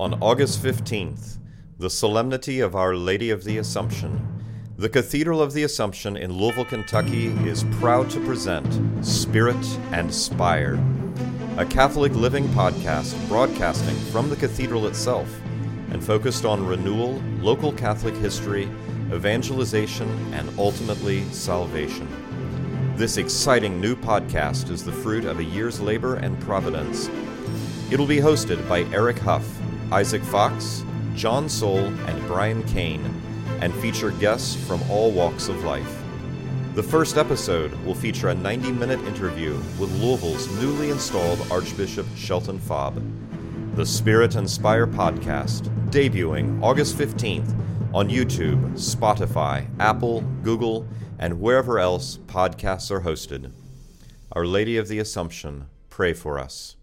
On August 15th, the Solemnity of Our Lady of the Assumption, the Cathedral of the Assumption in Louisville, Kentucky is proud to present Spirit and Spire, a Catholic living podcast broadcasting from the cathedral itself and focused on renewal, local Catholic history, evangelization, and ultimately salvation. This exciting new podcast is the fruit of a year's labor and providence. It'll be hosted by Eric Huff, Isaac Fox, John Soule, and Brian Kane, and feature guests from all walks of life. The first episode will feature a 90 minute interview with Louisville's newly installed Archbishop Shelton Fabre. The Spirit and Spire podcast, debuting August 15th on YouTube, Spotify, Apple, Google, and wherever else podcasts are hosted. Our Lady of the Assumption, pray for us.